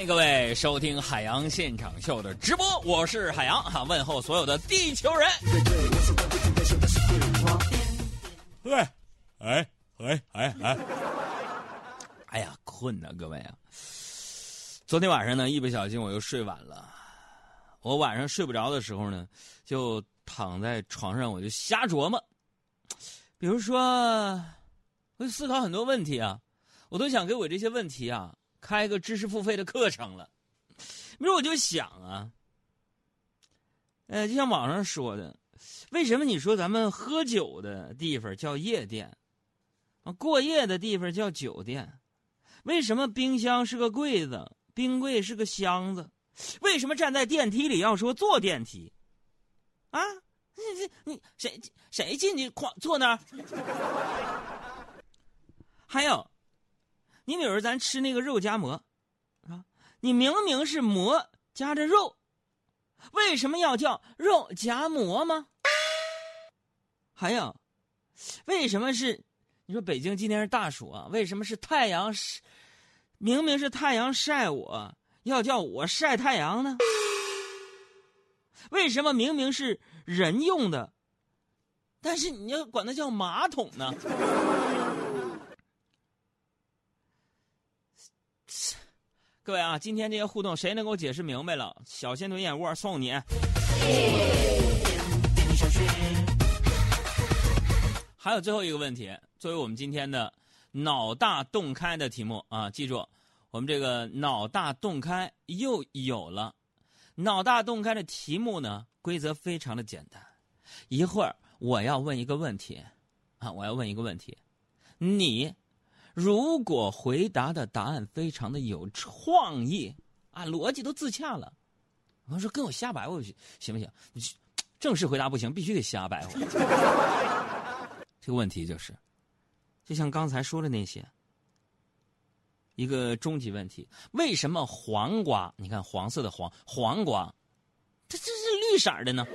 欢迎各位收听海洋现场秀的直播，我是海洋哈，问候所有的地球人。喂，哎哎哎哎，哎呀，困呐，各位啊！昨天晚上呢，一不小心我又睡晚了。我晚上睡不着的时候呢，就躺在床上，我就瞎琢磨。比如说，我就思考很多问题啊，我都想给我这些问题啊。开个知识付费的课程了，比如我就想啊，呃，就像网上说的，为什么你说咱们喝酒的地方叫夜店，啊，过夜的地方叫酒店？为什么冰箱是个柜子，冰柜是个箱子？为什么站在电梯里要说坐电梯？啊，你你你谁谁进去坐坐那儿？还有。你比如咱吃那个肉夹馍，啊，你明明是馍夹着肉，为什么要叫肉夹馍吗？还有，为什么是？你说北京今天是大暑啊，为什么是太阳晒？明明是太阳晒我，要叫我晒太阳呢？为什么明明是人用的，但是你要管它叫马桶呢？各位啊，今天这些互动，谁能给我解释明白了？小仙腿眼窝送你。还有最后一个问题，作为我们今天的脑大洞开的题目啊，记住，我们这个脑大洞开又有了。脑大洞开的题目呢，规则非常的简单。一会儿我要问一个问题啊，我要问一个问题，你。如果回答的答案非常的有创意啊，逻辑都自洽了，我说跟我瞎白活行不行？正式回答不行，必须得瞎白活。这个问题就是，就像刚才说的那些，一个终极问题：为什么黄瓜？你看黄色的黄黄瓜，它这是绿色的呢？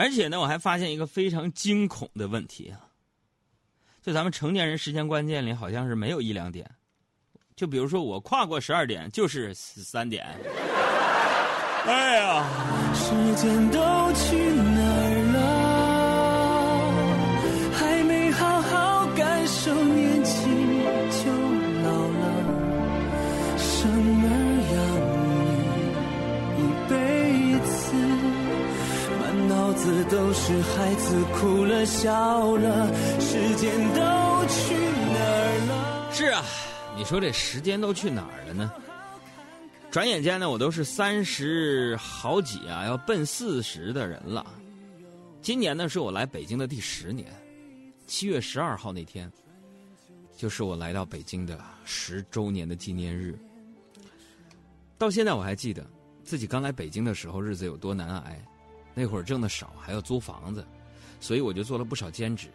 而且呢，我还发现一个非常惊恐的问题啊！就咱们成年人时间观念里，好像是没有一两点。就比如说，我跨过十二点就是三点。哎呀！时间都去哪哭了笑了，时间都去哪儿了？是啊，你说这时间都去哪儿了呢？转眼间呢，我都是三十好几啊，要奔四十的人了。今年呢，是我来北京的第十年。七月十二号那天，就是我来到北京的十周年的纪念日。到现在我还记得自己刚来北京的时候，日子有多难挨。那会儿挣的少，还要租房子，所以我就做了不少兼职。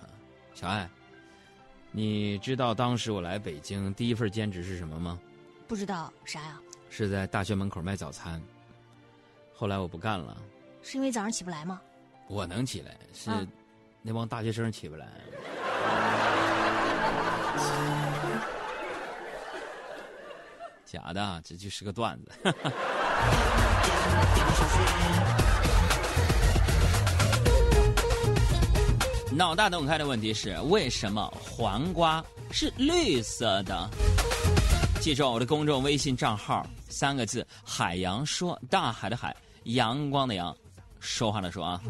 啊，小爱，你知道当时我来北京第一份兼职是什么吗？不知道啥呀？是在大学门口卖早餐。后来我不干了。是因为早上起不来吗？我能起来，是那帮大学生起不来。假的，这就是个段子。脑大洞开的问题是：为什么黄瓜是绿色的？记住我的公众微信账号，三个字：海洋说，大海的海，阳光的阳，说话的说啊。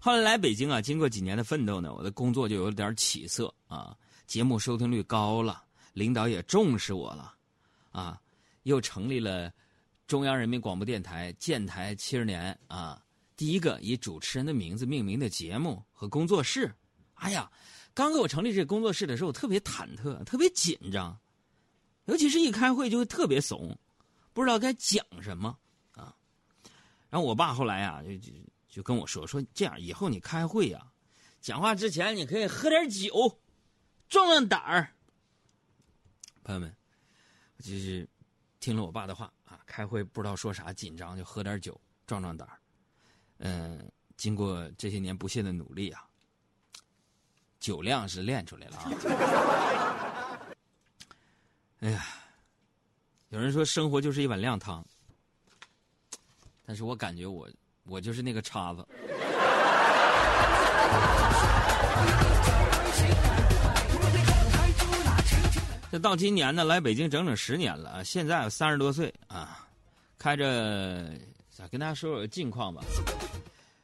后来来北京啊，经过几年的奋斗呢，我的工作就有点起色啊，节目收听率高了，领导也重视我了，啊，又成立了中央人民广播电台建台七十年啊。第一个以主持人的名字命名的节目和工作室，哎呀，刚给我成立这工作室的时候，我特别忐忑，特别紧张，尤其是一开会就会特别怂，不知道该讲什么啊。然后我爸后来啊，就就就跟我说说这样，以后你开会呀，讲话之前你可以喝点酒，壮壮胆儿。朋友们，就是听了我爸的话啊，开会不知道说啥，紧张就喝点酒，壮壮胆儿。嗯，经过这些年不懈的努力啊，酒量是练出来了啊！哎呀，有人说生活就是一碗靓汤，但是我感觉我我就是那个叉子。这到今年呢，来北京整整十年了啊，现在三十多岁啊，开着，想跟大家说说近况吧。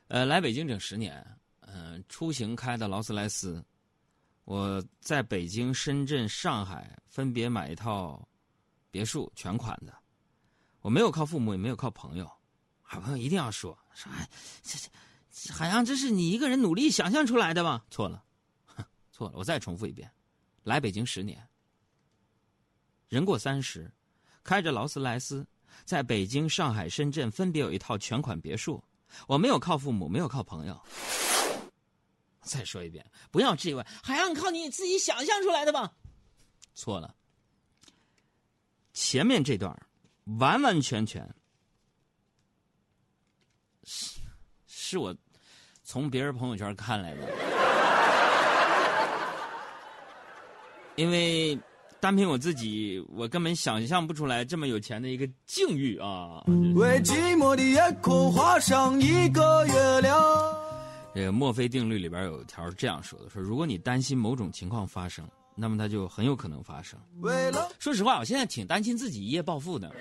呃，来北京整十年，嗯，出行开的劳斯莱斯，我在北京、深圳、上海分别买一套别墅，全款的。我没有靠父母，也没有靠朋友。好朋友一定要说说，哎，这这，海洋，这是你一个人努力想象出来的吗？错了，错了，我再重复一遍，来北京十年，人过三十，开着劳斯莱斯，在北京、上海、深圳分别有一套全款别墅。我没有靠父母，没有靠朋友。再说一遍，不要质问，海洋靠你自己想象出来的吧？错了，前面这段完完全全是是我从别人朋友圈看来的，因为单凭我自己，我根本想象不出来这么有钱的一个境遇啊！为寂寞的夜空画上一个月亮。这个墨菲定律里边有一条这样说的：说如果你担心某种情况发生，那么它就很有可能发生。为了说实话，我现在挺担心自己一夜暴富的。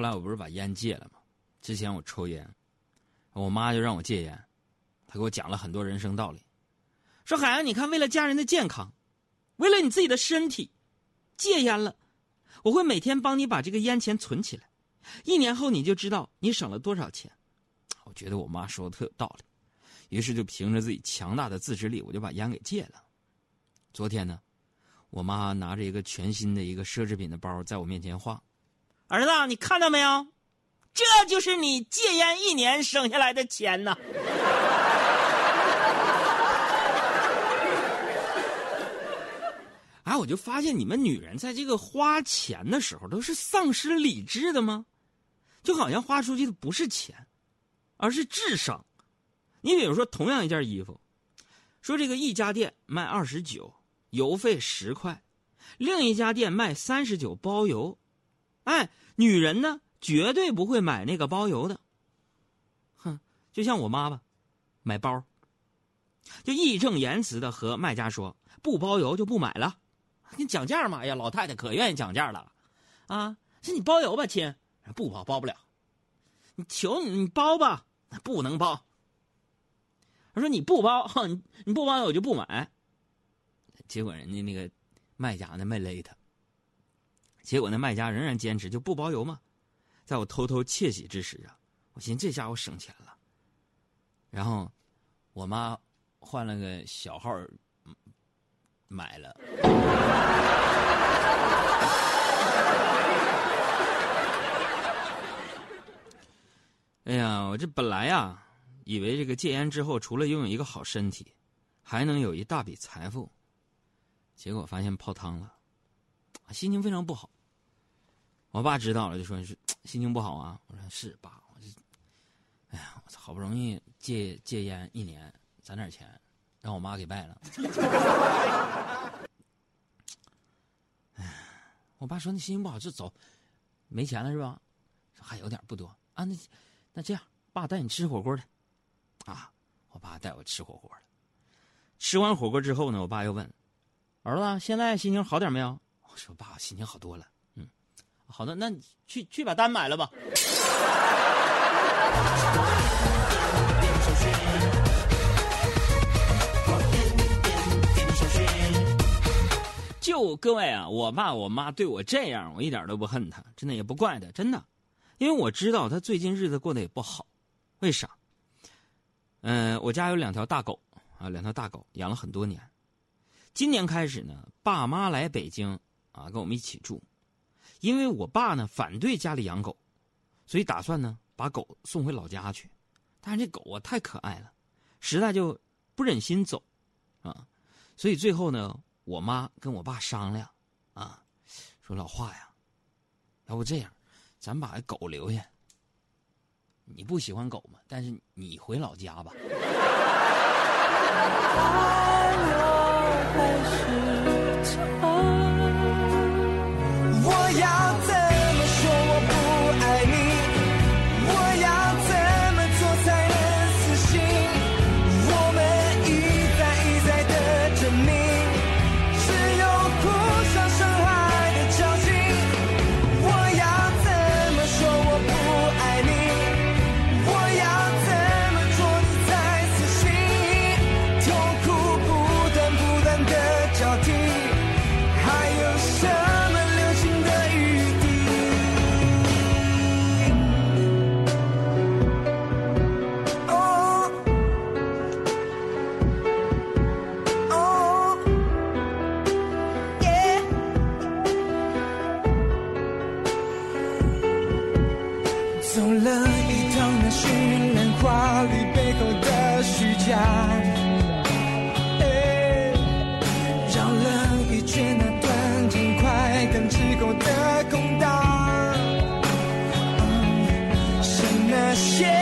后来我不是把烟戒了吗？之前我抽烟，我妈就让我戒烟，她给我讲了很多人生道理，说海洋，你看，为了家人的健康。为了你自己的身体，戒烟了，我会每天帮你把这个烟钱存起来，一年后你就知道你省了多少钱。我觉得我妈说的特有道理，于是就凭着自己强大的自制力，我就把烟给戒了。昨天呢，我妈拿着一个全新的一个奢侈品的包在我面前晃，儿子，你看到没有？这就是你戒烟一年省下来的钱呐。哎，我就发现你们女人在这个花钱的时候都是丧失理智的吗？就好像花出去的不是钱，而是智商。你比如说，同样一件衣服，说这个一家店卖二十九，邮费十块；另一家店卖三十九包邮。哎，女人呢，绝对不会买那个包邮的。哼，就像我妈吧，买包，就义正言辞的和卖家说，不包邮就不买了。你讲价嘛？哎呀，老太太可愿意讲价了，啊，是你包邮吧，亲？不包，包不了。你求你，你包吧，不能包。他说你不包，你你不包邮我就不买。结果人家那个卖家呢没勒他，结果那卖家仍然坚持就不包邮嘛。在我偷偷窃喜之时啊，我寻思这家伙省钱了。然后我妈换了个小号。买了。哎呀，我这本来呀，以为这个戒烟之后，除了拥有一个好身体，还能有一大笔财富，结果发现泡汤了，心情非常不好。我爸知道了，就说是心情不好啊。我说是爸，我这，哎呀，我，好不容易戒戒烟一年，攒点钱。让我妈给败了。哎，我爸说你心情不好就走，没钱了是吧？还有点不多啊，那那这样，爸带你吃火锅去。啊，我爸带我吃火锅了。吃完火锅之后呢，我爸又问儿子：“现在心情好点没有？”我说：“爸，心情好多了。”好的，那你去去把单买了吧。就各位啊，我爸我妈对我这样，我一点都不恨他，真的也不怪他，真的，因为我知道他最近日子过得也不好，为啥？嗯，我家有两条大狗啊，两条大狗养了很多年，今年开始呢，爸妈来北京啊，跟我们一起住，因为我爸呢反对家里养狗，所以打算呢把狗送回老家去，但是这狗啊太可爱了，实在就不忍心走，啊，所以最后呢。我妈跟我爸商量，啊，说老华呀，要不这样，咱把狗留下。你不喜欢狗吗？但是你回老家吧。要